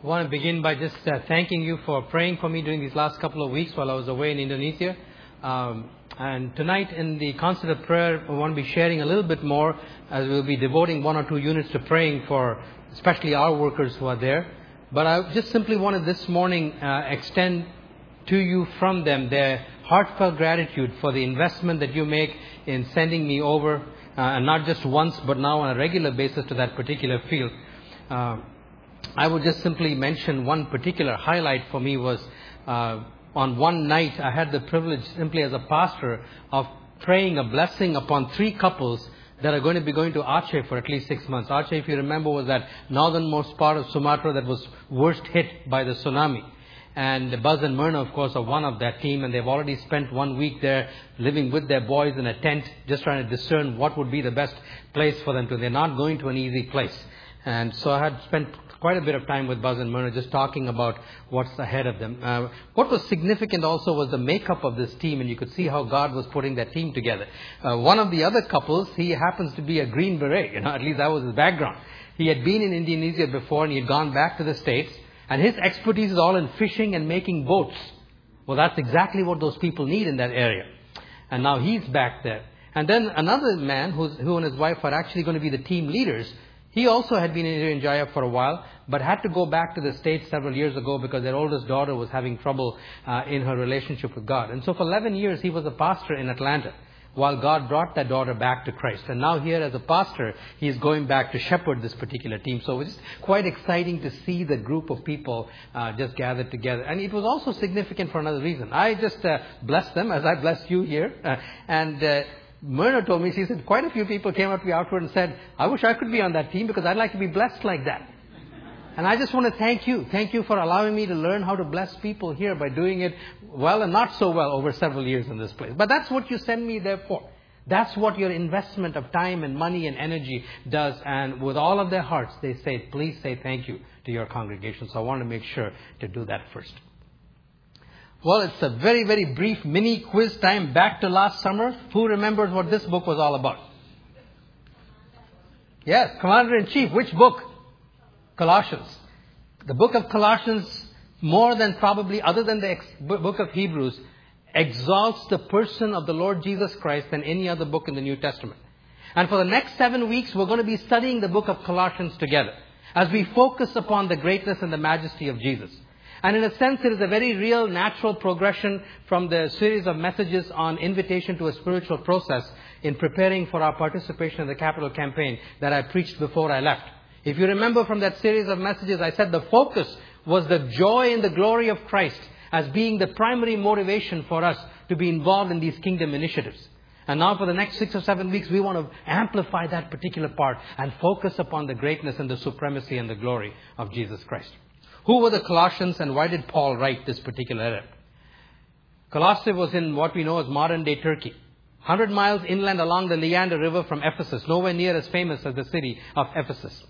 I want to begin by just uh, thanking you for praying for me during these last couple of weeks while I was away in Indonesia. Um, and tonight in the concert of prayer, we want to be sharing a little bit more as we'll be devoting one or two units to praying for especially our workers who are there. But I just simply wanted this morning uh, extend to you from them their heartfelt gratitude for the investment that you make in sending me over, uh, and not just once, but now on a regular basis to that particular field. Uh, I would just simply mention one particular highlight for me was uh, on one night I had the privilege simply as a pastor of praying a blessing upon three couples that are going to be going to Aceh for at least six months. Aceh, if you remember, was that northernmost part of Sumatra that was worst hit by the tsunami. And Buzz and Myrna, of course, are one of that team, and they've already spent one week there living with their boys in a tent, just trying to discern what would be the best place for them to. They're not going to an easy place. And so I had spent quite a bit of time with Buzz and Myrna just talking about what's ahead of them. Uh, what was significant also was the makeup of this team, and you could see how God was putting that team together. Uh, one of the other couples, he happens to be a Green Beret, you know, at least that was his background. He had been in Indonesia before, and he had gone back to the States, and his expertise is all in fishing and making boats. Well, that's exactly what those people need in that area. And now he's back there. And then another man who and his wife are actually going to be the team leaders. He also had been in Jaya for a while, but had to go back to the States several years ago because their oldest daughter was having trouble uh, in her relationship with God. And so for 11 years, he was a pastor in Atlanta while God brought that daughter back to Christ. And now here as a pastor, he is going back to shepherd this particular team. So it's quite exciting to see the group of people uh, just gathered together. And it was also significant for another reason. I just uh, blessed them as I blessed you here. Uh, and uh, Myrna told me, she said, quite a few people came up to me afterward and said, I wish I could be on that team because I'd like to be blessed like that. And I just want to thank you. Thank you for allowing me to learn how to bless people here by doing it well and not so well over several years in this place. But that's what you send me there for. That's what your investment of time and money and energy does. And with all of their hearts, they say, please say thank you to your congregation. So I want to make sure to do that first. Well, it's a very, very brief mini quiz time back to last summer. Who remembers what this book was all about? Yes, Commander in Chief. Which book? Colossians. The book of Colossians, more than probably, other than the book of Hebrews, exalts the person of the Lord Jesus Christ than any other book in the New Testament. And for the next seven weeks, we're going to be studying the book of Colossians together as we focus upon the greatness and the majesty of Jesus. And in a sense, it is a very real, natural progression from the series of messages on invitation to a spiritual process in preparing for our participation in the capital campaign that I preached before I left. If you remember from that series of messages, I said the focus was the joy and the glory of Christ as being the primary motivation for us to be involved in these kingdom initiatives. And now for the next six or seven weeks, we want to amplify that particular part and focus upon the greatness and the supremacy and the glory of Jesus Christ. Who were the Colossians and why did Paul write this particular letter? Colossae was in what we know as modern day Turkey. 100 miles inland along the Meander River from Ephesus, nowhere near as famous as the city of Ephesus.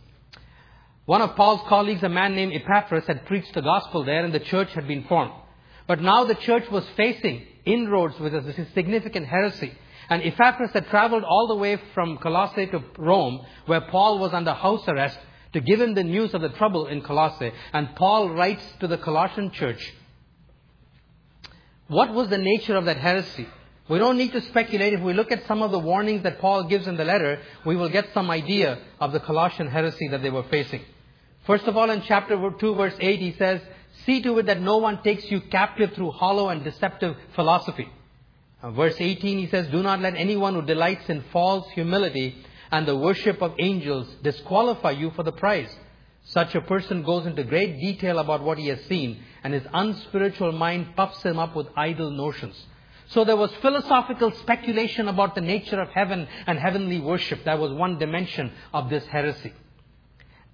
One of Paul's colleagues, a man named Epaphras, had preached the gospel there and the church had been formed. But now the church was facing inroads with a significant heresy. And Epaphras had traveled all the way from Colossae to Rome, where Paul was under house arrest, to give him the news of the trouble in Colossae. And Paul writes to the Colossian church, what was the nature of that heresy? We don't need to speculate. If we look at some of the warnings that Paul gives in the letter, we will get some idea of the Colossian heresy that they were facing. First of all, in chapter 2, verse 8, he says, See to it that no one takes you captive through hollow and deceptive philosophy. Verse 18, he says, Do not let anyone who delights in false humility and the worship of angels disqualify you for the prize. Such a person goes into great detail about what he has seen, and his unspiritual mind puffs him up with idle notions. So there was philosophical speculation about the nature of heaven and heavenly worship. That was one dimension of this heresy.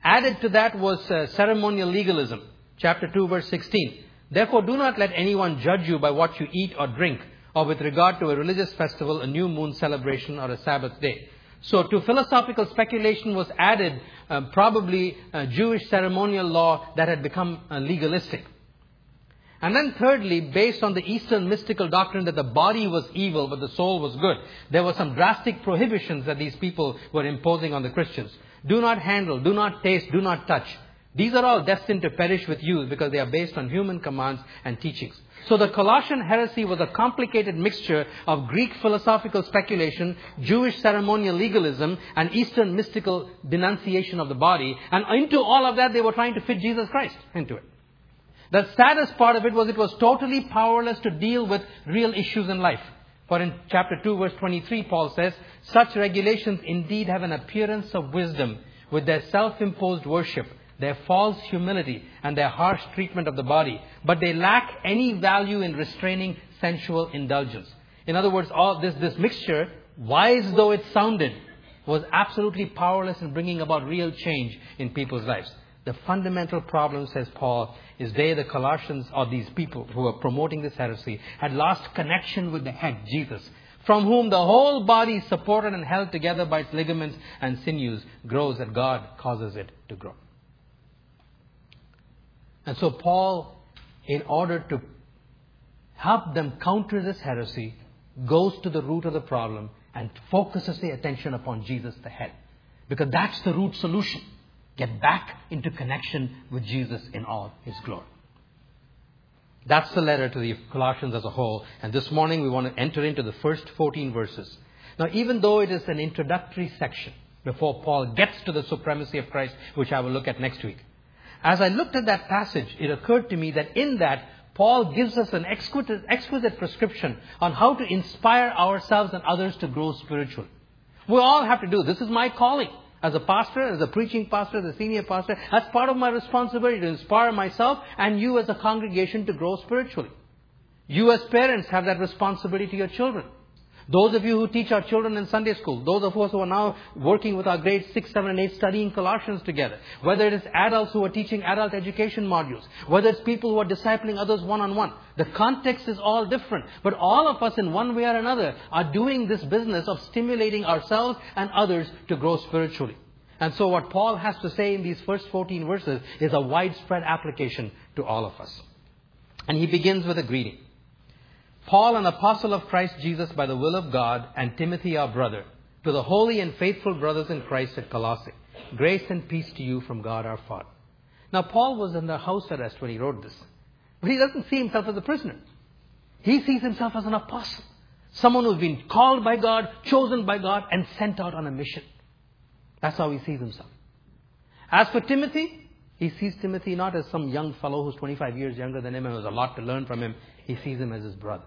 Added to that was uh, ceremonial legalism. Chapter 2 verse 16. Therefore do not let anyone judge you by what you eat or drink, or with regard to a religious festival, a new moon celebration, or a Sabbath day. So to philosophical speculation was added uh, probably Jewish ceremonial law that had become uh, legalistic. And then thirdly, based on the Eastern mystical doctrine that the body was evil but the soul was good, there were some drastic prohibitions that these people were imposing on the Christians. Do not handle, do not taste, do not touch. These are all destined to perish with you because they are based on human commands and teachings. So the Colossian heresy was a complicated mixture of Greek philosophical speculation, Jewish ceremonial legalism, and Eastern mystical denunciation of the body. And into all of that, they were trying to fit Jesus Christ into it. The saddest part of it was it was totally powerless to deal with real issues in life. For in chapter 2 verse 23, Paul says, such regulations indeed have an appearance of wisdom with their self-imposed worship their false humility, and their harsh treatment of the body, but they lack any value in restraining sensual indulgence. In other words, all this, this mixture, wise though it sounded, was absolutely powerless in bringing about real change in people's lives. The fundamental problem, says Paul, is they, the Colossians, or these people who are promoting this heresy, had lost connection with the head, Jesus, from whom the whole body, supported and held together by its ligaments and sinews, grows as God causes it to grow. And so Paul, in order to help them counter this heresy, goes to the root of the problem and focuses the attention upon Jesus the head. Because that's the root solution. Get back into connection with Jesus in all his glory. That's the letter to the Colossians as a whole. And this morning we want to enter into the first 14 verses. Now, even though it is an introductory section before Paul gets to the supremacy of Christ, which I will look at next week, as I looked at that passage, it occurred to me that in that, Paul gives us an exquisite, exquisite prescription on how to inspire ourselves and others to grow spiritually. We all have to do this. This is my calling. As a pastor, as a preaching pastor, as a senior pastor, that's part of my responsibility to inspire myself and you as a congregation to grow spiritually. You as parents have that responsibility to your children. Those of you who teach our children in Sunday school, those of us who are now working with our grades 6, 7, and 8 studying Colossians together, whether it is adults who are teaching adult education modules, whether it's people who are discipling others one on one, the context is all different. But all of us in one way or another are doing this business of stimulating ourselves and others to grow spiritually. And so what Paul has to say in these first 14 verses is a widespread application to all of us. And he begins with a greeting. Paul, an apostle of Christ Jesus by the will of God, and Timothy, our brother, to the holy and faithful brothers in Christ at Colossae, grace and peace to you from God our Father. Now, Paul was under house arrest when he wrote this, but he doesn't see himself as a prisoner. He sees himself as an apostle, someone who's been called by God, chosen by God, and sent out on a mission. That's how he sees himself. As for Timothy, he sees Timothy not as some young fellow who's 25 years younger than him and has a lot to learn from him. He sees him as his brother.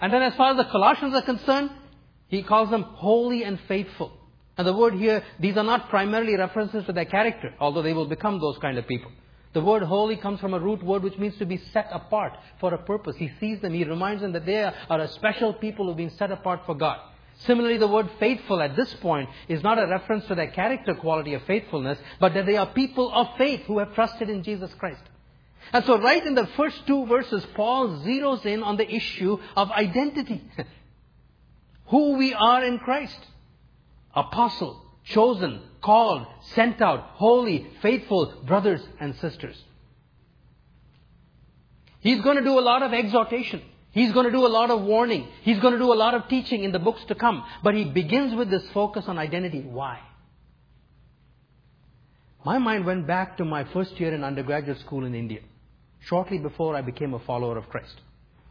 And then as far as the Colossians are concerned, he calls them holy and faithful. And the word here, these are not primarily references to their character, although they will become those kind of people. The word holy comes from a root word which means to be set apart for a purpose. He sees them, he reminds them that they are a special people who've been set apart for God. Similarly, the word faithful at this point is not a reference to their character quality of faithfulness, but that they are people of faith who have trusted in Jesus Christ. And so right in the first two verses, Paul zeroes in on the issue of identity. Who we are in Christ. Apostle, chosen, called, sent out, holy, faithful brothers and sisters. He's going to do a lot of exhortation. He's going to do a lot of warning. He's going to do a lot of teaching in the books to come. But he begins with this focus on identity. Why? My mind went back to my first year in undergraduate school in India shortly before I became a follower of Christ.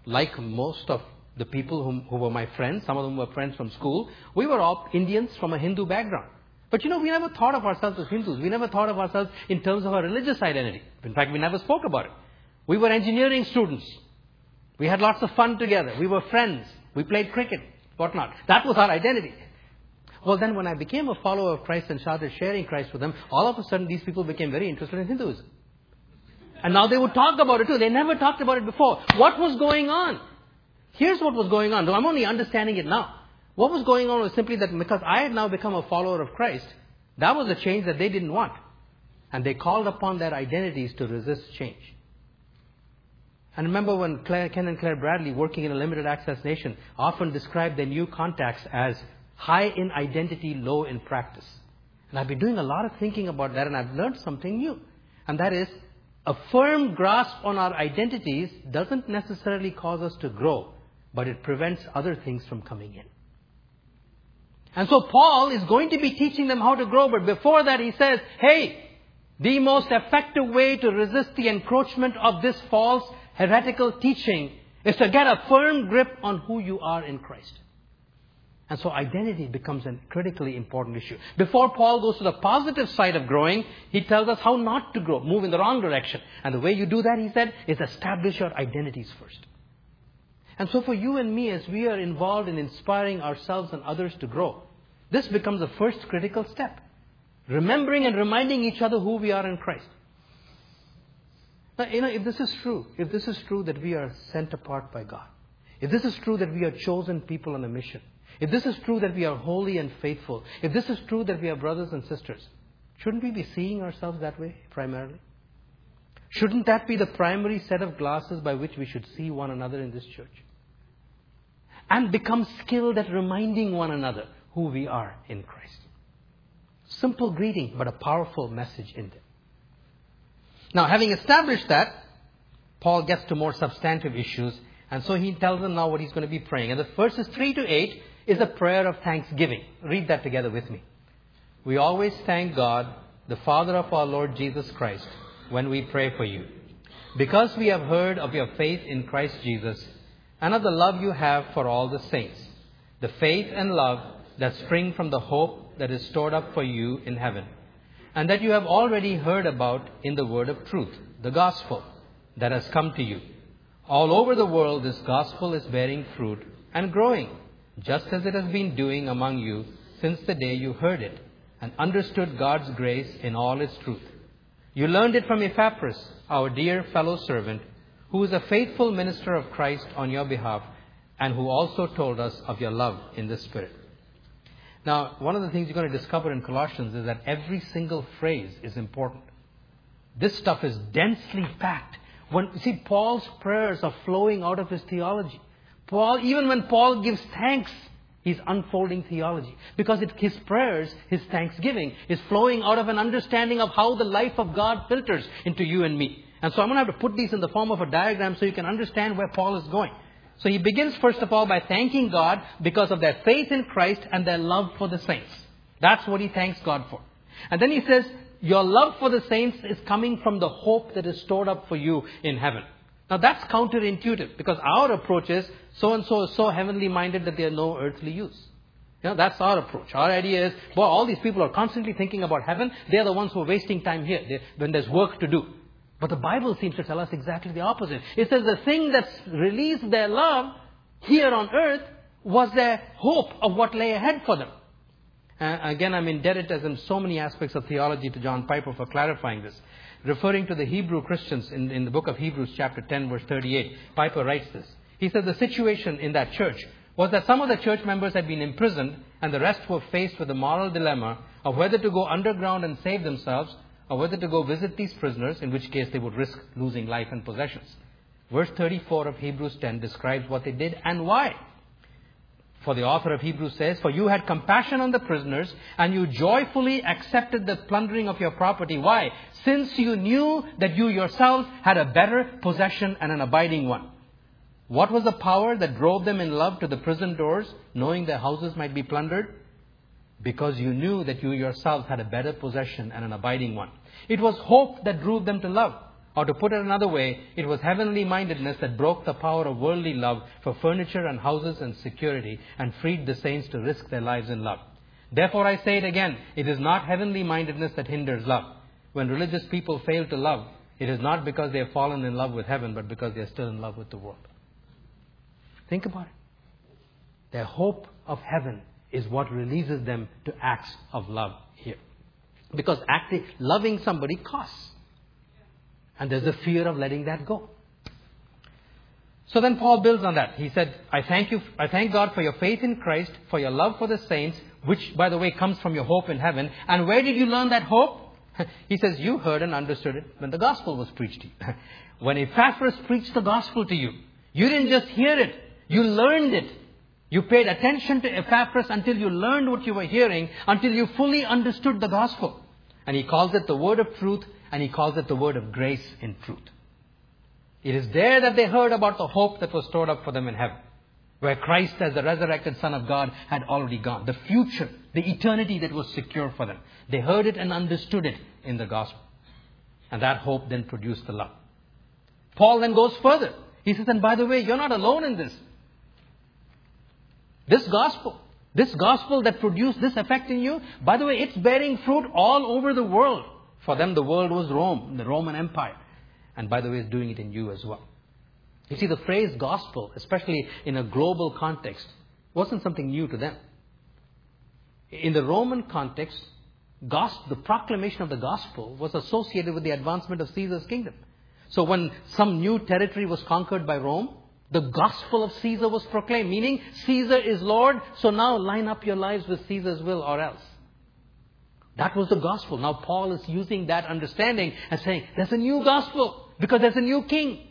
Like most of the people whom, who were my friends, some of them were friends from school, we were all Indians from a Hindu background. But you know, we never thought of ourselves as Hindus. We never thought of ourselves in terms of our religious identity. In fact, we never spoke about it. We were engineering students. We had lots of fun together. We were friends. We played cricket, whatnot. That was our identity. Well, then when I became a follower of Christ and started sharing Christ with them, all of a sudden these people became very interested in Hinduism. And now they would talk about it too. They never talked about it before. What was going on? Here's what was going on. Though I'm only understanding it now. What was going on was simply that because I had now become a follower of Christ, that was a change that they didn't want. And they called upon their identities to resist change. And remember when Claire, Ken and Claire Bradley, working in a limited access nation, often described their new contacts as high in identity, low in practice. And I've been doing a lot of thinking about that and I've learned something new. And that is, a firm grasp on our identities doesn't necessarily cause us to grow, but it prevents other things from coming in. And so Paul is going to be teaching them how to grow, but before that he says, hey, The most effective way to resist the encroachment of this false heretical teaching is to get a firm grip on who you are in Christ. And so identity becomes a critically important issue. Before Paul goes to the positive side of growing, he tells us how not to grow, move in the wrong direction. And the way you do that, he said, is establish your identities first. And so for you and me, as we are involved in inspiring ourselves and others to grow, this becomes the first critical step. Remembering and reminding each other who we are in Christ. Now, you know, if this is true, if this is true that we are sent apart by God, if this is true that we are chosen people on a mission, if this is true that we are holy and faithful, if this is true that we are brothers and sisters, shouldn't we be seeing ourselves that way primarily? Shouldn't that be the primary set of glasses by which we should see one another in this church? And become skilled at reminding one another who we are in Christ. Simple greeting, but a powerful message in it. Now, having established that, Paul gets to more substantive issues, and so he tells them now what he's going to be praying. And the verses 3 to 8 is a prayer of thanksgiving. Read that together with me. We always thank God, the Father of our Lord Jesus Christ, when we pray for you, because we have heard of your faith in Christ Jesus and of the love you have for all the saints, the faith and love that spring from the hope that is stored up for you in heaven, and that you have already heard about in the word of truth, the gospel that has come to you. All over the world, this gospel is bearing fruit and growing, just as it has been doing among you since the day you heard it and understood God's grace in all its truth. You learned it from Epaphras, our dear fellow servant, who is a faithful minister of Christ on your behalf, and who also told us of your love in the Spirit. Now, one of the things you're going to discover in Colossians is that every single phrase is important. This stuff is densely packed. When, see, Paul's prayers are flowing out of his theology. Paul, even when Paul gives thanks, he's unfolding theology. Because it, his prayers, his thanksgiving, is flowing out of an understanding of how the life of God filters into you and me. And so I'm going to have to put these in the form of a diagram so you can understand where Paul is going. So he begins first of all by thanking God because of their faith in Christ and their love for the saints. That's what he thanks God for. And then he says, your love for the saints is coming from the hope that is stored up for you in heaven. Now that's counterintuitive because our approach is so and so is so heavenly minded that they are no earthly use. You know, that's our approach. Our idea is, boy, all these people are constantly thinking about heaven. They're the ones who are wasting time here they, when there's work to do. But the Bible seems to tell us exactly the opposite. It says the thing that's released their love here on earth was their hope of what lay ahead for them. Uh, again, I'm indebted, as in so many aspects of theology, to John Piper for clarifying this. Referring to the Hebrew Christians in, in the book of Hebrews, chapter 10, verse 38, Piper writes this. He said the situation in that church was that some of the church members had been imprisoned and the rest were faced with the moral dilemma of whether to go underground and save themselves or whether to go visit these prisoners, in which case they would risk losing life and possessions. Verse 34 of Hebrews 10 describes what they did and why. For the author of Hebrews says, For you had compassion on the prisoners, and you joyfully accepted the plundering of your property. Why? Since you knew that you yourselves had a better possession and an abiding one. What was the power that drove them in love to the prison doors, knowing their houses might be plundered? because you knew that you yourselves had a better possession and an abiding one. It was hope that drove them to love. Or to put it another way, it was heavenly mindedness that broke the power of worldly love for furniture and houses and security and freed the saints to risk their lives in love. Therefore I say it again, it is not heavenly mindedness that hinders love. When religious people fail to love, it is not because they have fallen in love with heaven, but because they are still in love with the world. Think about it. Their hope of heaven is what releases them to acts of love here. Because acting, loving somebody costs. And there's a fear of letting that go. So then Paul builds on that. He said, I thank you, I thank God for your faith in Christ, for your love for the saints, which, by the way, comes from your hope in heaven. And where did you learn that hope? He says, you heard and understood it when the gospel was preached to you. when Epaphras preached the gospel to you, you didn't just hear it, you learned it. You paid attention to Epaphras until you learned what you were hearing, until you fully understood the gospel. And he calls it the word of truth, and he calls it the word of grace in truth. It is there that they heard about the hope that was stored up for them in heaven, where Christ, as the resurrected Son of God, had already gone. The future, the eternity that was secure for them. They heard it and understood it in the gospel. And that hope then produced the love. Paul then goes further. He says, and by the way, you're not alone in this. This gospel, this gospel that produced this effect in you, by the way, it's bearing fruit all over the world. For them, the world was Rome, the Roman Empire. And by the way, it's doing it in you as well. You see, the phrase gospel, especially in a global context, wasn't something new to them. In the Roman context, the proclamation of the gospel was associated with the advancement of Caesar's kingdom. So when some new territory was conquered by Rome, the gospel of Caesar was proclaimed, meaning Caesar is Lord, so now line up your lives with Caesar's will or else. That was the gospel. Now Paul is using that understanding and saying, there's a new gospel because there's a new king.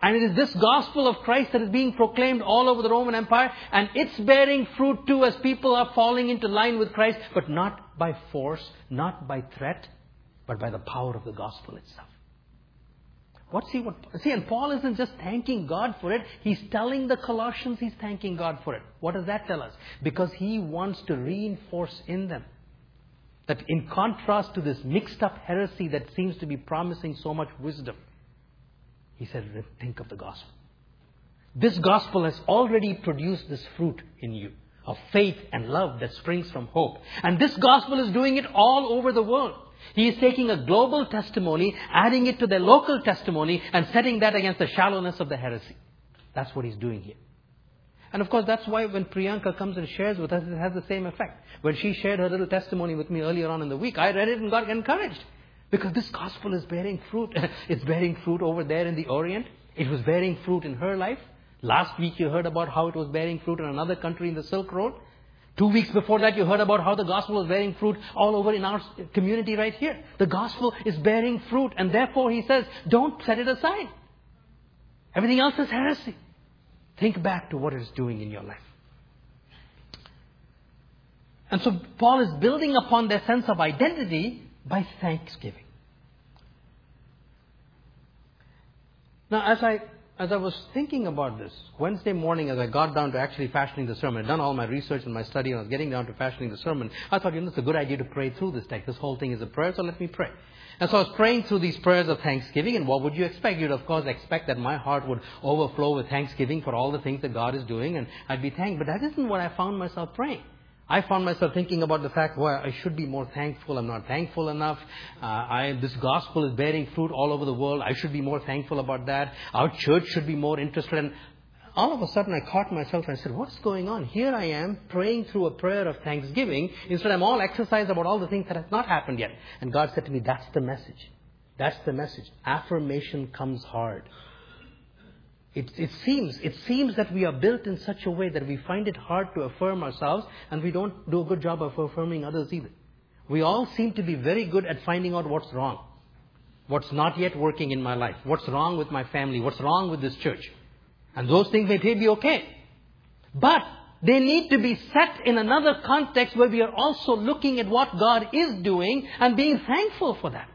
And it is this gospel of Christ that is being proclaimed all over the Roman Empire, and it's bearing fruit too as people are falling into line with Christ, but not by force, not by threat, but by the power of the gospel itself. What's he, what, see, and Paul isn't just thanking God for it, he's telling the Colossians he's thanking God for it. What does that tell us? Because he wants to reinforce in them that in contrast to this mixed up heresy that seems to be promising so much wisdom, he said, think of the gospel. This gospel has already produced this fruit in you of faith and love that springs from hope. And this gospel is doing it all over the world. He is taking a global testimony, adding it to their local testimony, and setting that against the shallowness of the heresy. That's what he's doing here. And of course, that's why when Priyanka comes and shares with us, it has the same effect. When she shared her little testimony with me earlier on in the week, I read it and got encouraged. Because this gospel is bearing fruit. it's bearing fruit over there in the Orient. It was bearing fruit in her life. Last week you heard about how it was bearing fruit in another country in the Silk Road. Two weeks before that you heard about how the gospel was bearing fruit all over in our community right here. The gospel is bearing fruit and therefore he says, don't set it aside. Everything else is heresy. Think back to what it's doing in your life. And so Paul is building upon their sense of identity by thanksgiving. Now, as I as I was thinking about this Wednesday morning, as I got down to actually fashioning the sermon, I'd done all my research and my study, and I was getting down to fashioning the sermon. I thought, you know, it's a good idea to pray through this text. This whole thing is a prayer, so let me pray. And so I was praying through these prayers of thanksgiving, and what would you expect? You'd of course expect that my heart would overflow with thanksgiving for all the things that God is doing, and I'd be thanked. But that isn't what I found myself praying. I found myself thinking about the fact, well, I should be more thankful. I'm not thankful enough. Uh, I, this gospel is bearing fruit all over the world. I should be more thankful about that. Our church should be more interested. And all of a sudden, I caught myself and I said, what's going on? Here I am praying through a prayer of thanksgiving. Instead, I'm all exercised about all the things that have not happened yet. And God said to me, that's the message. That's the message. Affirmation comes hard. It, it, seems, it seems that we are built in such a way that we find it hard to affirm ourselves and we don't do a good job of affirming others either. We all seem to be very good at finding out what's wrong. What's not yet working in my life. What's wrong with my family. What's wrong with this church. And those things may be okay. But they need to be set in another context where we are also looking at what God is doing and being thankful for that.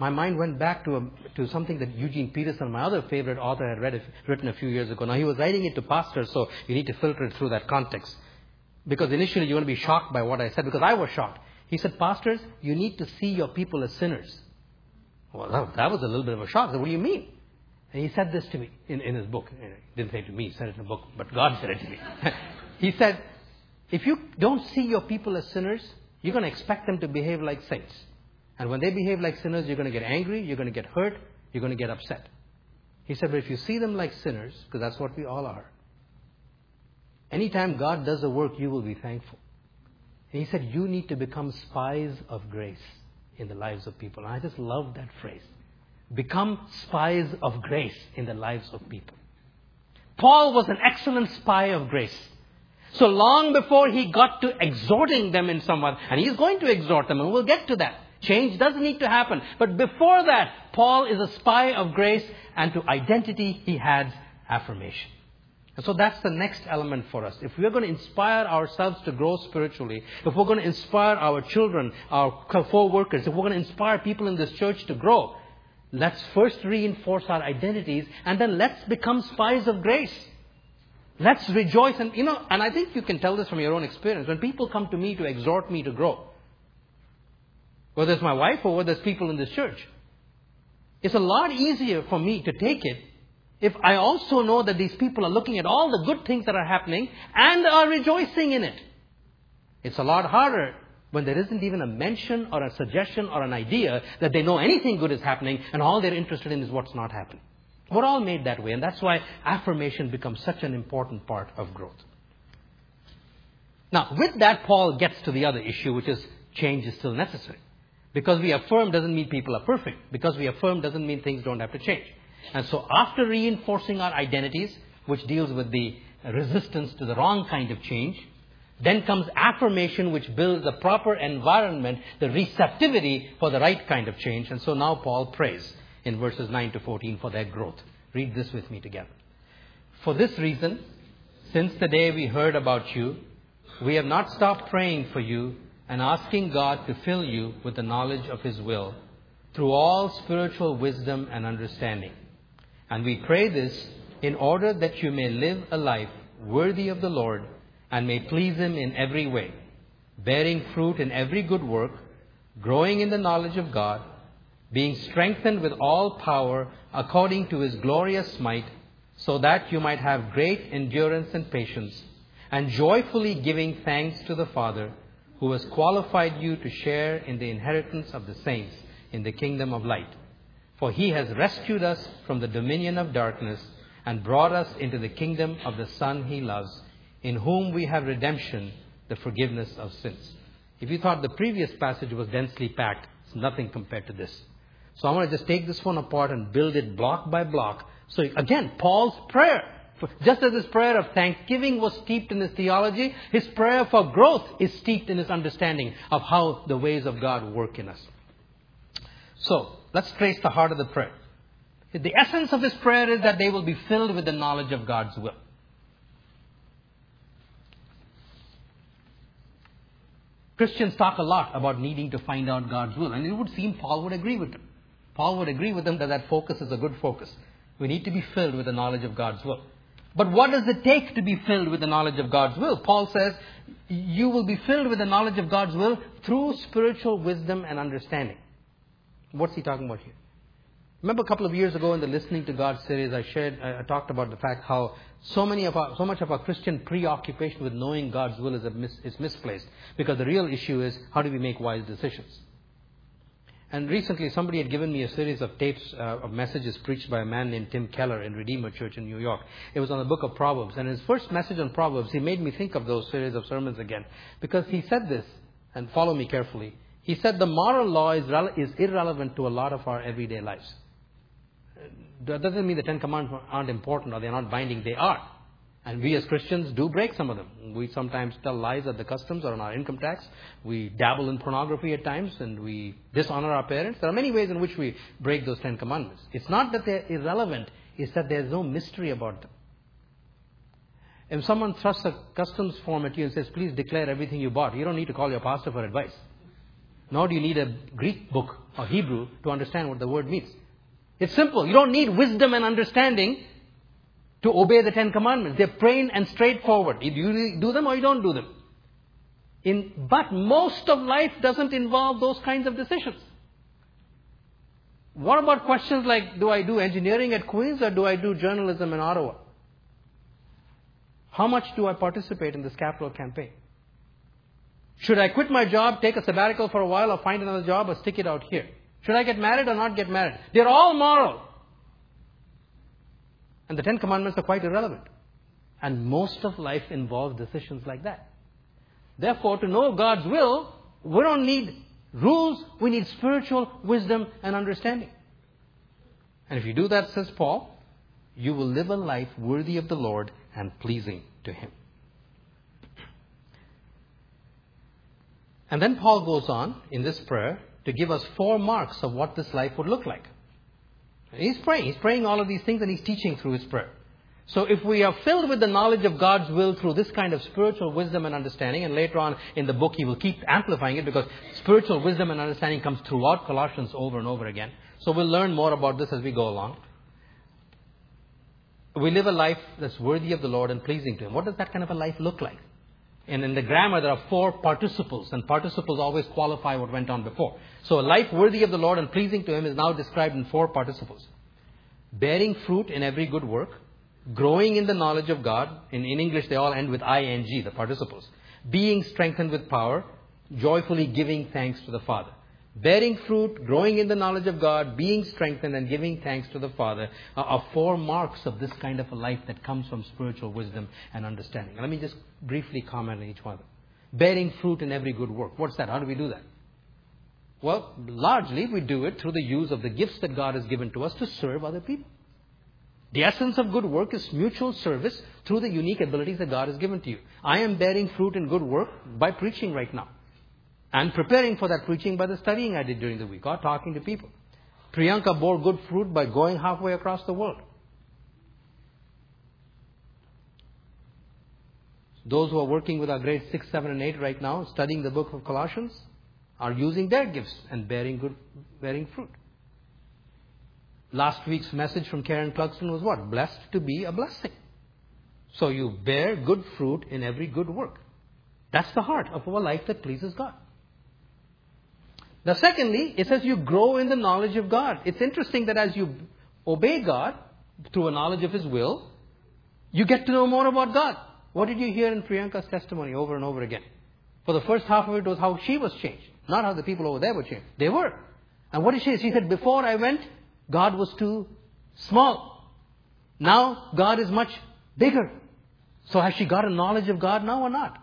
My mind went back to, a, to something that Eugene Peterson, my other favorite author, had read, written a few years ago. Now, he was writing it to pastors, so you need to filter it through that context. Because initially you're going to be shocked by what I said, because I was shocked. He said, Pastors, you need to see your people as sinners. Well, that, that was a little bit of a shock. Said, what do you mean? And he said this to me in, in his book. He didn't say it to me, he said it in a book, but God said it to me. he said, If you don't see your people as sinners, you're going to expect them to behave like saints. And when they behave like sinners, you're going to get angry, you're going to get hurt, you're going to get upset. He said, but if you see them like sinners, because that's what we all are, anytime God does a work, you will be thankful. And he said, you need to become spies of grace in the lives of people. And I just love that phrase. Become spies of grace in the lives of people. Paul was an excellent spy of grace. So long before he got to exhorting them in some way, and he's going to exhort them, and we'll get to that. Change doesn't need to happen. But before that, Paul is a spy of grace, and to identity he adds affirmation. And so that's the next element for us. If we're going to inspire ourselves to grow spiritually, if we're going to inspire our children, our co-workers, if we're going to inspire people in this church to grow, let's first reinforce our identities and then let's become spies of grace. Let's rejoice and, you know, and I think you can tell this from your own experience. When people come to me to exhort me to grow, whether it's my wife or whether it's people in this church. It's a lot easier for me to take it if I also know that these people are looking at all the good things that are happening and are rejoicing in it. It's a lot harder when there isn't even a mention or a suggestion or an idea that they know anything good is happening and all they're interested in is what's not happening. We're all made that way, and that's why affirmation becomes such an important part of growth. Now, with that, Paul gets to the other issue, which is change is still necessary. Because we affirm doesn't mean people are perfect. Because we affirm doesn't mean things don't have to change. And so after reinforcing our identities, which deals with the resistance to the wrong kind of change, then comes affirmation, which builds the proper environment, the receptivity for the right kind of change. And so now Paul prays in verses 9 to 14 for their growth. Read this with me together. For this reason, since the day we heard about you, we have not stopped praying for you and asking God to fill you with the knowledge of His will through all spiritual wisdom and understanding. And we pray this in order that you may live a life worthy of the Lord and may please Him in every way, bearing fruit in every good work, growing in the knowledge of God, being strengthened with all power according to His glorious might, so that you might have great endurance and patience, and joyfully giving thanks to the Father, who has qualified you to share in the inheritance of the saints in the kingdom of light. For He has rescued us from the dominion of darkness and brought us into the kingdom of the Son He loves in whom we have redemption, the forgiveness of sins. If you thought the previous passage was densely packed, it's nothing compared to this. So I'm going to just take this one apart and build it block by block. So again, Paul's prayer. Just as his prayer of thanksgiving was steeped in his theology, his prayer for growth is steeped in his understanding of how the ways of God work in us. So, let's trace the heart of the prayer. The essence of his prayer is that they will be filled with the knowledge of God's will. Christians talk a lot about needing to find out God's will, and it would seem Paul would agree with them. Paul would agree with them that that focus is a good focus. We need to be filled with the knowledge of God's will. But what does it take to be filled with the knowledge of God's will? Paul says, you will be filled with the knowledge of God's will through spiritual wisdom and understanding. What's he talking about here? Remember a couple of years ago in the Listening to God series, I shared, I talked about the fact how so many of our, so much of our Christian preoccupation with knowing God's will is, mis, is misplaced. Because the real issue is how do we make wise decisions? And recently somebody had given me a series of tapes uh, of messages preached by a man named Tim Keller in Redeemer Church in New York. It was on the book of Proverbs. And his first message on Proverbs, he made me think of those series of sermons again. Because he said this, and follow me carefully. He said the moral law is, rele- is irrelevant to a lot of our everyday lives. That doesn't mean the Ten Commandments aren't important or they're not binding. They are. And we as Christians do break some of them. We sometimes tell lies at the customs or on our income tax. We dabble in pornography at times and we dishonor our parents. There are many ways in which we break those Ten Commandments. It's not that they're irrelevant, it's that there's no mystery about them. If someone thrusts a customs form at you and says, please declare everything you bought, you don't need to call your pastor for advice. Nor do you need a Greek book or Hebrew to understand what the word means. It's simple. You don't need wisdom and understanding to obey the Ten Commandments. They're plain and straightforward. You do them or you don't do them. In, but most of life doesn't involve those kinds of decisions. What about questions like, do I do engineering at Queen's or do I do journalism in Ottawa? How much do I participate in this capital campaign? Should I quit my job, take a sabbatical for a while, or find another job, or stick it out here? Should I get married or not get married? They're all moral. And the Ten Commandments are quite irrelevant. And most of life involves decisions like that. Therefore, to know God's will, we don't need rules, we need spiritual wisdom and understanding. And if you do that, says Paul, you will live a life worthy of the Lord and pleasing to Him. And then Paul goes on in this prayer to give us four marks of what this life would look like. He's praying. He's praying all of these things and he's teaching through his prayer. So if we are filled with the knowledge of God's will through this kind of spiritual wisdom and understanding, and later on in the book he will keep amplifying it because spiritual wisdom and understanding comes throughout Colossians over and over again. So we'll learn more about this as we go along. We live a life that's worthy of the Lord and pleasing to Him. What does that kind of a life look like? And in the grammar, there are four participles, and participles always qualify what went on before. So a life worthy of the Lord and pleasing to Him is now described in four participles. Bearing fruit in every good work, growing in the knowledge of God. In, in English, they all end with ing, the participles. Being strengthened with power, joyfully giving thanks to the Father. Bearing fruit, growing in the knowledge of God, being strengthened, and giving thanks to the Father are, four marks of this kind of a life that comes from spiritual wisdom and understanding. let me just briefly comment on each one of them. Bearing fruit in every good work. What's that? How do we do that? Well, largely we do it through the use of the gifts that God has given to us to serve other people. The essence of good work is mutual service through the unique abilities that God has given to you. I am bearing fruit in good work by preaching right now. And preparing for that preaching by the studying I did during the week or talking to people. Priyanka bore good fruit by going halfway across the world. Those who are working with our grades 6, 7, and 8 right now, studying the book of Colossians, are using their gifts and bearing good, bearing fruit. Last week's message from Karen Clarkson was what? Blessed to be a blessing. So you bear good fruit in every good work. That's the heart of our life that pleases God. Now, secondly, it says you grow in the knowledge of God. It's interesting that as you obey God through a knowledge of His will, you get to know more about God. What did you hear in Priyanka's testimony over and over again? For the first half of it was how she was changed, not how the people over there were changed. They were. And what did she say? She said, Before I went, God was too small. Now, God is much bigger. So has she got a knowledge of God now or not?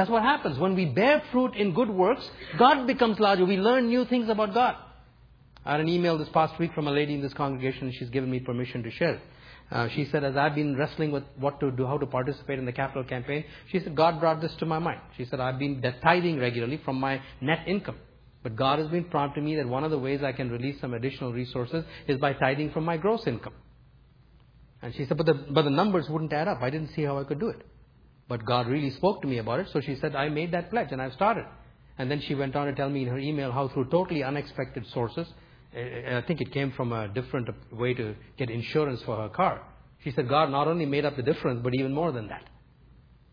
That's what happens. When we bear fruit in good works, God becomes larger. We learn new things about God. I had an email this past week from a lady in this congregation, and she's given me permission to share. Uh, she said, as I've been wrestling with what to do, how to participate in the capital campaign, she said, God brought this to my mind. She said, I've been tithing regularly from my net income. But God has been prompting me that one of the ways I can release some additional resources is by tithing from my gross income. And she said, but the, but the numbers wouldn't add up. I didn't see how I could do it. But God really spoke to me about it. So she said, I made that pledge and I've started. And then she went on to tell me in her email how through totally unexpected sources, eh, eh, I think it came from a different way to get insurance for her car. She said, God not only made up the difference, but even more than that.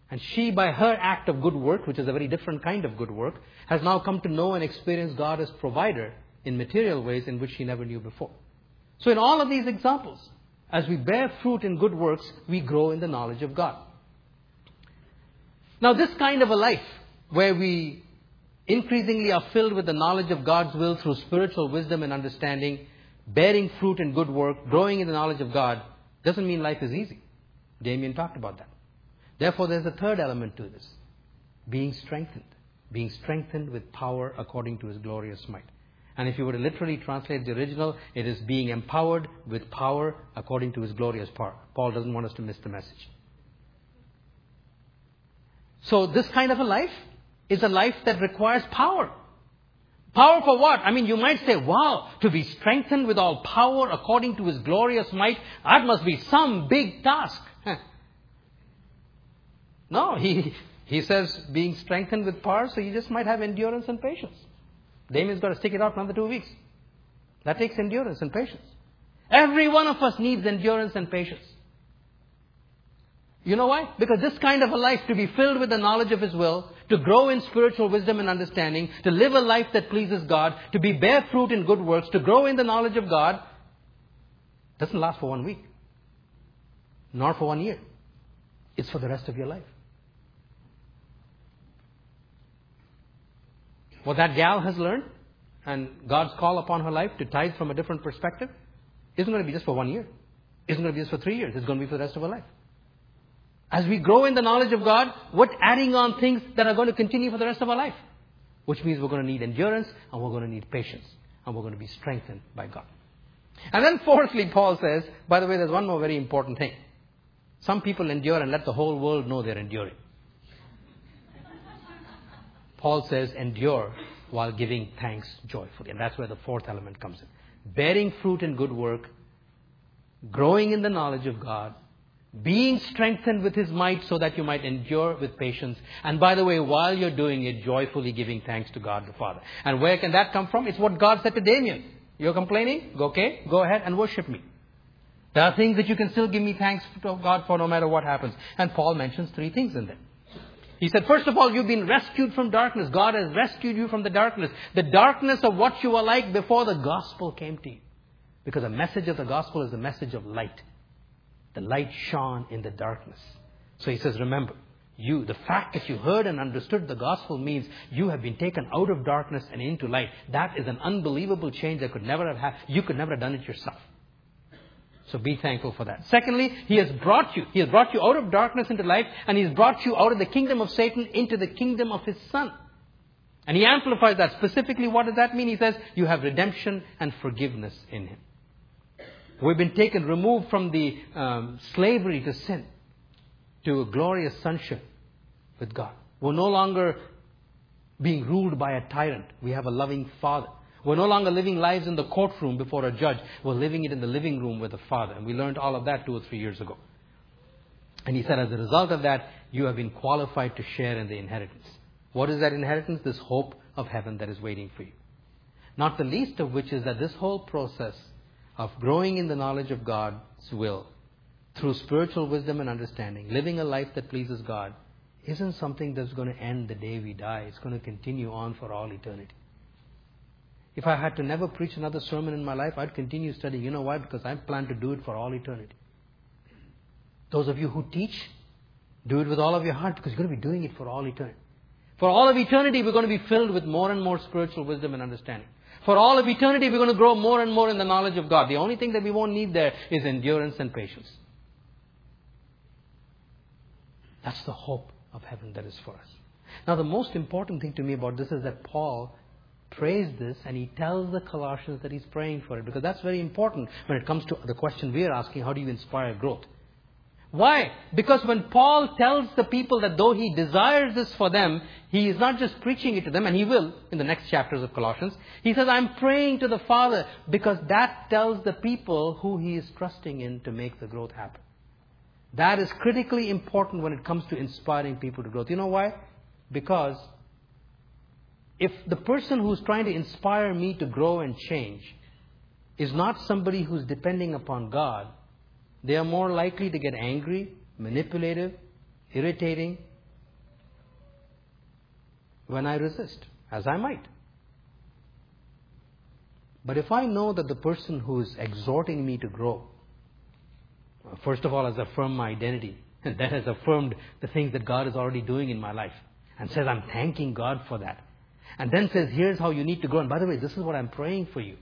And she, by her act of good work, which is a very different kind of good work, has now come to know and experience God as provider in material ways in which she never knew before. So in all of these examples, as we bear fruit in good works, we grow in the knowledge of God. Now this kind of a life, where we increasingly are filled with the knowledge of God's will through spiritual wisdom and understanding, bearing fruit in good work, growing in the knowledge of God, doesn't mean life is easy. Damien talked about that. Therefore, there's a third element to this being strengthened. Being strengthened with power according to his glorious might. And if you were to literally translate the original, it is being empowered with power according to his glorious power. Paul doesn't want us to miss the message. So, this kind of a life is a life that requires power. Power for what? I mean, you might say, wow, to be strengthened with all power according to his glorious might, that must be some big task. No, he, he says being strengthened with power, so you just might have endurance and patience. Damien's got to stick it out another two weeks. That takes endurance and patience. Every one of us needs endurance and patience. You know why? Because this kind of a life, to be filled with the knowledge of His will, to grow in spiritual wisdom and understanding, to live a life that pleases God, to be bear fruit in good works, to grow in the knowledge of God, doesn't last for one week, nor for one year. It's for the rest of your life. what that gal has learned and God's call upon her life to tithe from a different perspective isn't going to be just for one year. Isn't going to be just for three years. It's going to be for the rest of her life. As we grow in the knowledge of God, we're adding on things that are going to continue for the rest of our life. Which means we're going to need endurance and we're going to need patience. And we're going to be strengthened by God. And then fourthly, Paul says, by the way, there's one more very important thing. Some people endure and let the whole world know they're enduring. Paul says, endure while giving thanks joyfully. And that's where the fourth element comes in. Bearing fruit in good work, growing in the knowledge of God, being strengthened with His might so that you might endure with patience. And by the way, while you're doing it, joyfully giving thanks to God the Father. And where can that come from? It's what God said to Damien. You're complaining? Okay, go ahead and worship me. There are things that you can still give me thanks to God for no matter what happens. And Paul mentions three things in there. He said, first of all, you've been rescued from darkness. God has rescued you from the darkness. The darkness of what you were like before the gospel came to you. Because the message of the gospel is the message of light. The light shone in the darkness. So he says, remember, you, the fact that you heard and understood the gospel means you have been taken out of darkness and into light. That is an unbelievable change that could never have happened. You could never have done it yourself. So be thankful for that. Secondly, He has brought you. He has brought you out of darkness into light, and He has brought you out of the kingdom of Satan into the kingdom of His Son. And He amplifies that. Specifically, what does that mean? He says, you have redemption and forgiveness in Him. We've been taken, removed from the um, slavery to sin to a glorious sonship with God. We're no longer being ruled by a tyrant. We have a loving Father. We're no longer living lives in the courtroom before a judge. We're living it in the living room with the Father. And we learned all of that two or three years ago. And he said, as a result of that, you have been qualified to share in the inheritance. What is that inheritance? This hope of heaven that is waiting for you. Not the least of which is that this whole process of growing in the knowledge of God's will through spiritual wisdom and understanding, living a life that pleases God, isn't something that's going to end the day we die. It's going to continue on for all eternity. If I had to never preach another sermon in my life, I'd continue studying. You know why? Because I plan to do it for all eternity. Those of you who teach, do it with all of your heart because you're going to be doing it for all eternity. For all of eternity, we're going to be filled with more and more spiritual wisdom and understanding. For all of eternity, we're going to grow more and more in the knowledge of God. The only thing that we won't need there is endurance and patience. That's the hope of heaven that is for us. Now, the most important thing to me about this is that Paul prays this and he tells the Colossians that he's praying for it because that's very important when it comes to the question we are asking how do you inspire growth? Why? Because when Paul tells the people that though he desires this for them, he is not just preaching it to them, and he will in the next chapters of Colossians. He says, I'm praying to the Father because that tells the people who he is trusting in to make the growth happen. That is critically important when it comes to inspiring people to growth. You know why? Because if the person who's trying to inspire me to grow and change is not somebody who's depending upon God, they are more likely to get angry, manipulative, irritating when I resist, as I might. But if I know that the person who is exhorting me to grow, first of all, has affirmed my identity, and that has affirmed the things that God is already doing in my life, and says, I'm thanking God for that and then says, here's how you need to grow. And by the way, this is what I'm praying for you.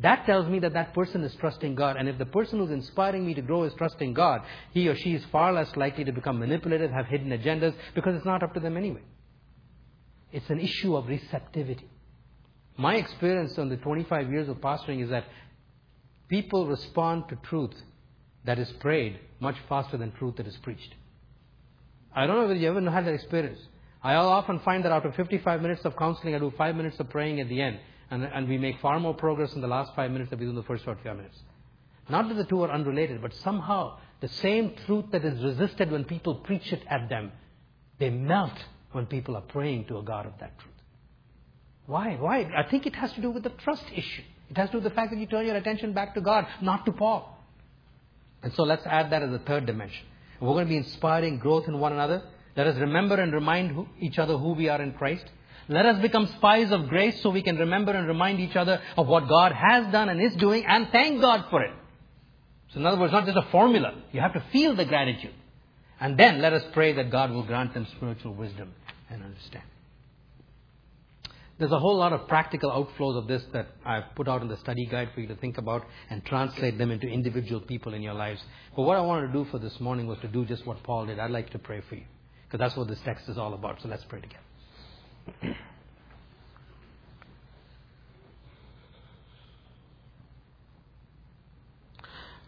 That tells me that that person is trusting God. And if the person who's inspiring me to grow is trusting God, he or she is far less likely to become manipulative, have hidden agendas, because it's not up to them anyway. It's an issue of receptivity. My experience on the 25 years of pastoring is that people respond to truth that is prayed much faster than truth that is preached. I don't know whether you ever had that experience. I'll often find that of 55 minutes of counseling, I do 5 minutes of praying at the end. And, we make far more progress in the last 5 minutes than we do in the first 45 minutes. Not that the two are unrelated, but somehow the same truth that is resisted when people preach it at them, they melt when people are praying to a God of that truth. Why? Why? I think it has to do with the trust issue. It has to do with the fact that you turn your attention back to God, not to Paul. And so let's add that as a third dimension. We're going to be inspiring growth in one another. Let us remember and remind each other who we are in Christ. Let us become spies of grace so we can remember and remind each other of what God has done and is doing and thank God for it. So in other words, not just a formula. You have to feel the gratitude. And then let us pray that God will grant them spiritual wisdom and understanding. There's a whole lot of practical outflows of this that I've put out in the study guide for you to think about and translate them into individual people in your lives. But what I wanted to do for this morning was to do just what Paul did. I'd like to pray for you. Because that's what this text is all about. So let's pray together.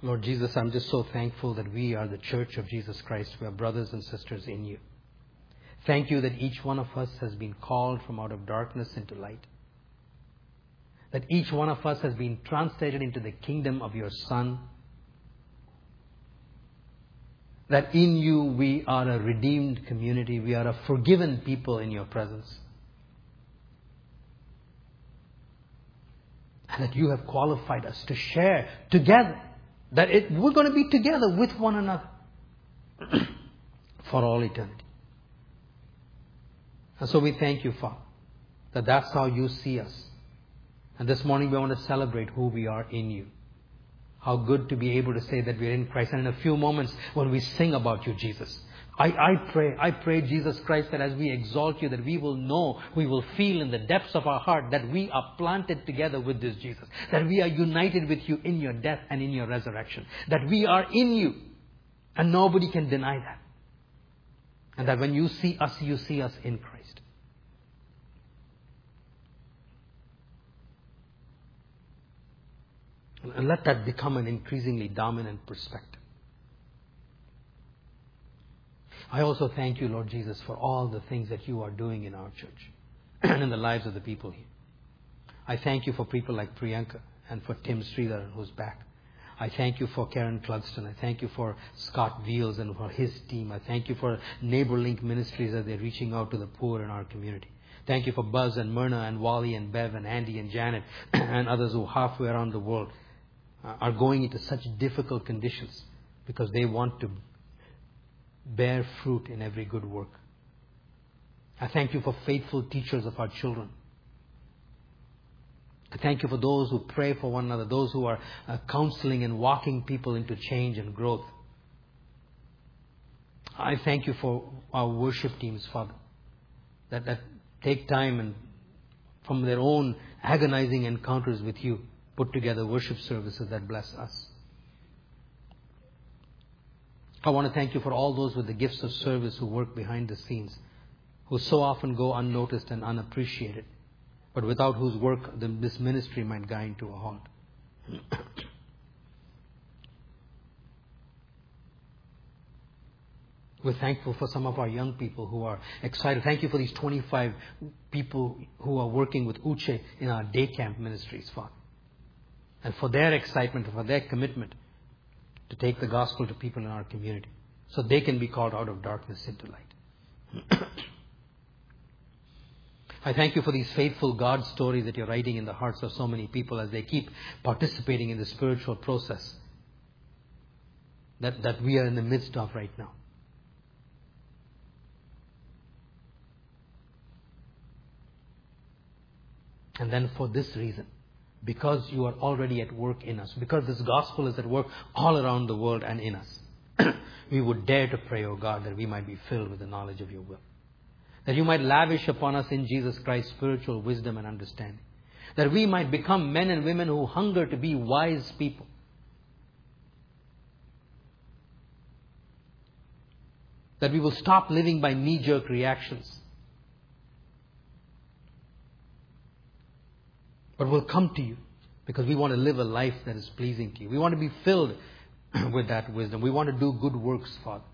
Lord Jesus, I'm just so thankful that we are the church of Jesus Christ. We are brothers and sisters in you. Thank you that each one of us has been called from out of darkness into light. That each one of us has been translated into the kingdom of your Son that in you we are a redeemed community, we are a forgiven people in your presence. And that you have qualified us to share together. That it, we're going to be together with one another for all eternity. And so we thank you, Father, that that's how you see us. And this morning we want to celebrate who we are in you. How good to be able to say that we're in Christ. And in a few moments when we sing about you, Jesus, I, I pray, I pray, Jesus Christ, that as we exalt you, that we will know, we will feel in the depths of our heart that we are planted together with this Jesus. That we are united with you in your death and in your resurrection. That we are in you. And nobody can deny that. And that when you see us, you see us in Christ. And let that become an increasingly dominant perspective. I also thank you, Lord Jesus, for all the things that you are doing in our church and in the lives of the people here. I thank you for people like Priyanka and for Tim Sridhar, who's back. I thank you for Karen Clugston. I thank you for Scott Veals and for his team. I thank you for NeighborLink Ministries as they're reaching out to the poor in our community. Thank you for Buzz and Myrna and Wally and Bev and Andy and Janet and others who halfway around the world uh, are going into such difficult conditions because they want to bear fruit in every good work. I thank you for faithful teachers of our children. I thank you for those who pray for one another, those who are uh, counseling and walking people into change and growth. I thank you for our worship teams, Father, that, that take time and from their own agonizing encounters with you, put together worship services that bless us. I want to thank you for all those with the gifts of service who work behind the scenes, who so often go unnoticed and unappreciated, but without whose work this ministry might grind to a halt. We're thankful for some of our young people who are excited. Thank you for these 25 people who are working with Uche in our day camp ministries, Father. And for their excitement, for their commitment to take the gospel to people in our community so they can be called out of darkness into light. I thank you for these faithful God stories that you're writing in the hearts of so many people as they keep participating in the spiritual process that, that we are in the midst of right now. And then for this reason, because you are already at work in us, because this gospel is at work all around the world and in us, we would dare to pray, O oh God, that we might be filled with the knowledge of your will. That you might lavish upon us in Jesus Christ spiritual wisdom and understanding. That we might become men and women who hunger to be wise people. That we will stop living by knee jerk reactions But we'll come to you because we want to live a life that is pleasing to you. We want to be filled with that wisdom. We want to do good works, Father.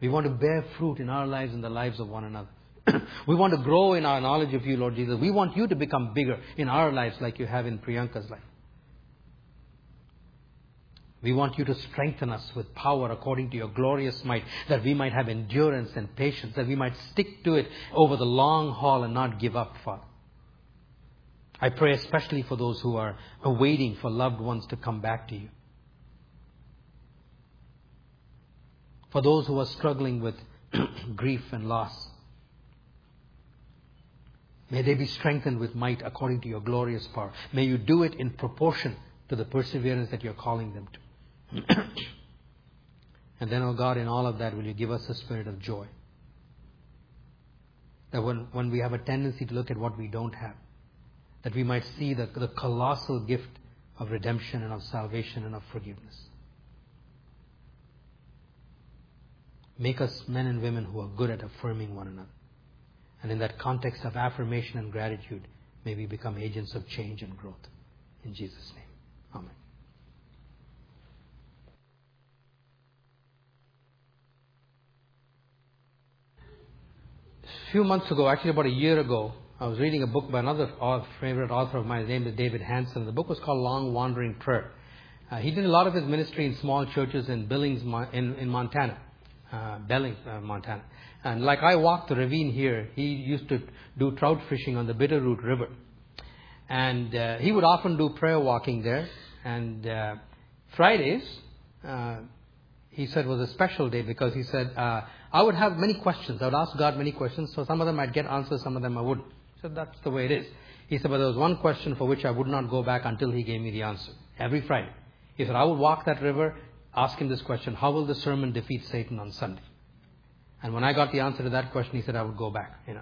We want to bear fruit in our lives and the lives of one another. we want to grow in our knowledge of you, Lord Jesus. We want you to become bigger in our lives like you have in Priyanka's life. We want you to strengthen us with power according to your glorious might, that we might have endurance and patience, that we might stick to it over the long haul and not give up, Father. I pray especially for those who are waiting for loved ones to come back to you. For those who are struggling with grief and loss. May they be strengthened with might according to your glorious power. May you do it in proportion to the perseverance that you're calling them to. and then, oh God, in all of that, will you give us a spirit of joy? That when, when we have a tendency to look at what we don't have, that we might see the, the colossal gift of redemption and of salvation and of forgiveness. Make us men and women who are good at affirming one another. And in that context of affirmation and gratitude, may we become agents of change and growth. In Jesus' name. Amen. A few months ago, actually about a year ago, I was reading a book by another favorite author of mine. His name is David Hansen. The book was called Long Wandering Prayer. Uh, he did a lot of his ministry in small churches in Billings, in, in Montana, uh, Billings, uh, Montana. And like I walked the ravine here, he used to do trout fishing on the Bitterroot River. And uh, he would often do prayer walking there. And uh, Fridays, uh, he said was a special day because he said, uh, I would have many questions. I would ask God many questions. So some of them I'd get answers, some of them I wouldn't. So that's the way it is. He said, but there was one question for which I would not go back until he gave me the answer. Every Friday. He said, I will walk that river, ask him this question, how will the sermon defeat Satan on Sunday? And when I got the answer to that question, he said, I would go back, you know.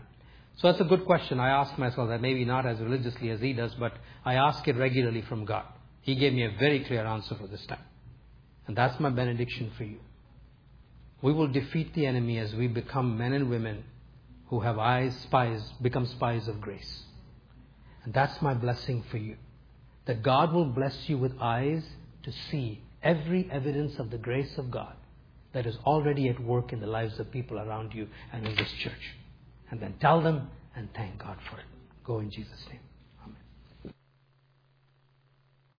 So that's a good question. I ask myself that maybe not as religiously as he does, but I ask it regularly from God. He gave me a very clear answer for this time. And that's my benediction for you. We will defeat the enemy as we become men and women who have eyes, spies, become spies of grace. And that's my blessing for you. That God will bless you with eyes to see every evidence of the grace of God that is already at work in the lives of people around you and in this church. And then tell them and thank God for it. Go in Jesus' name.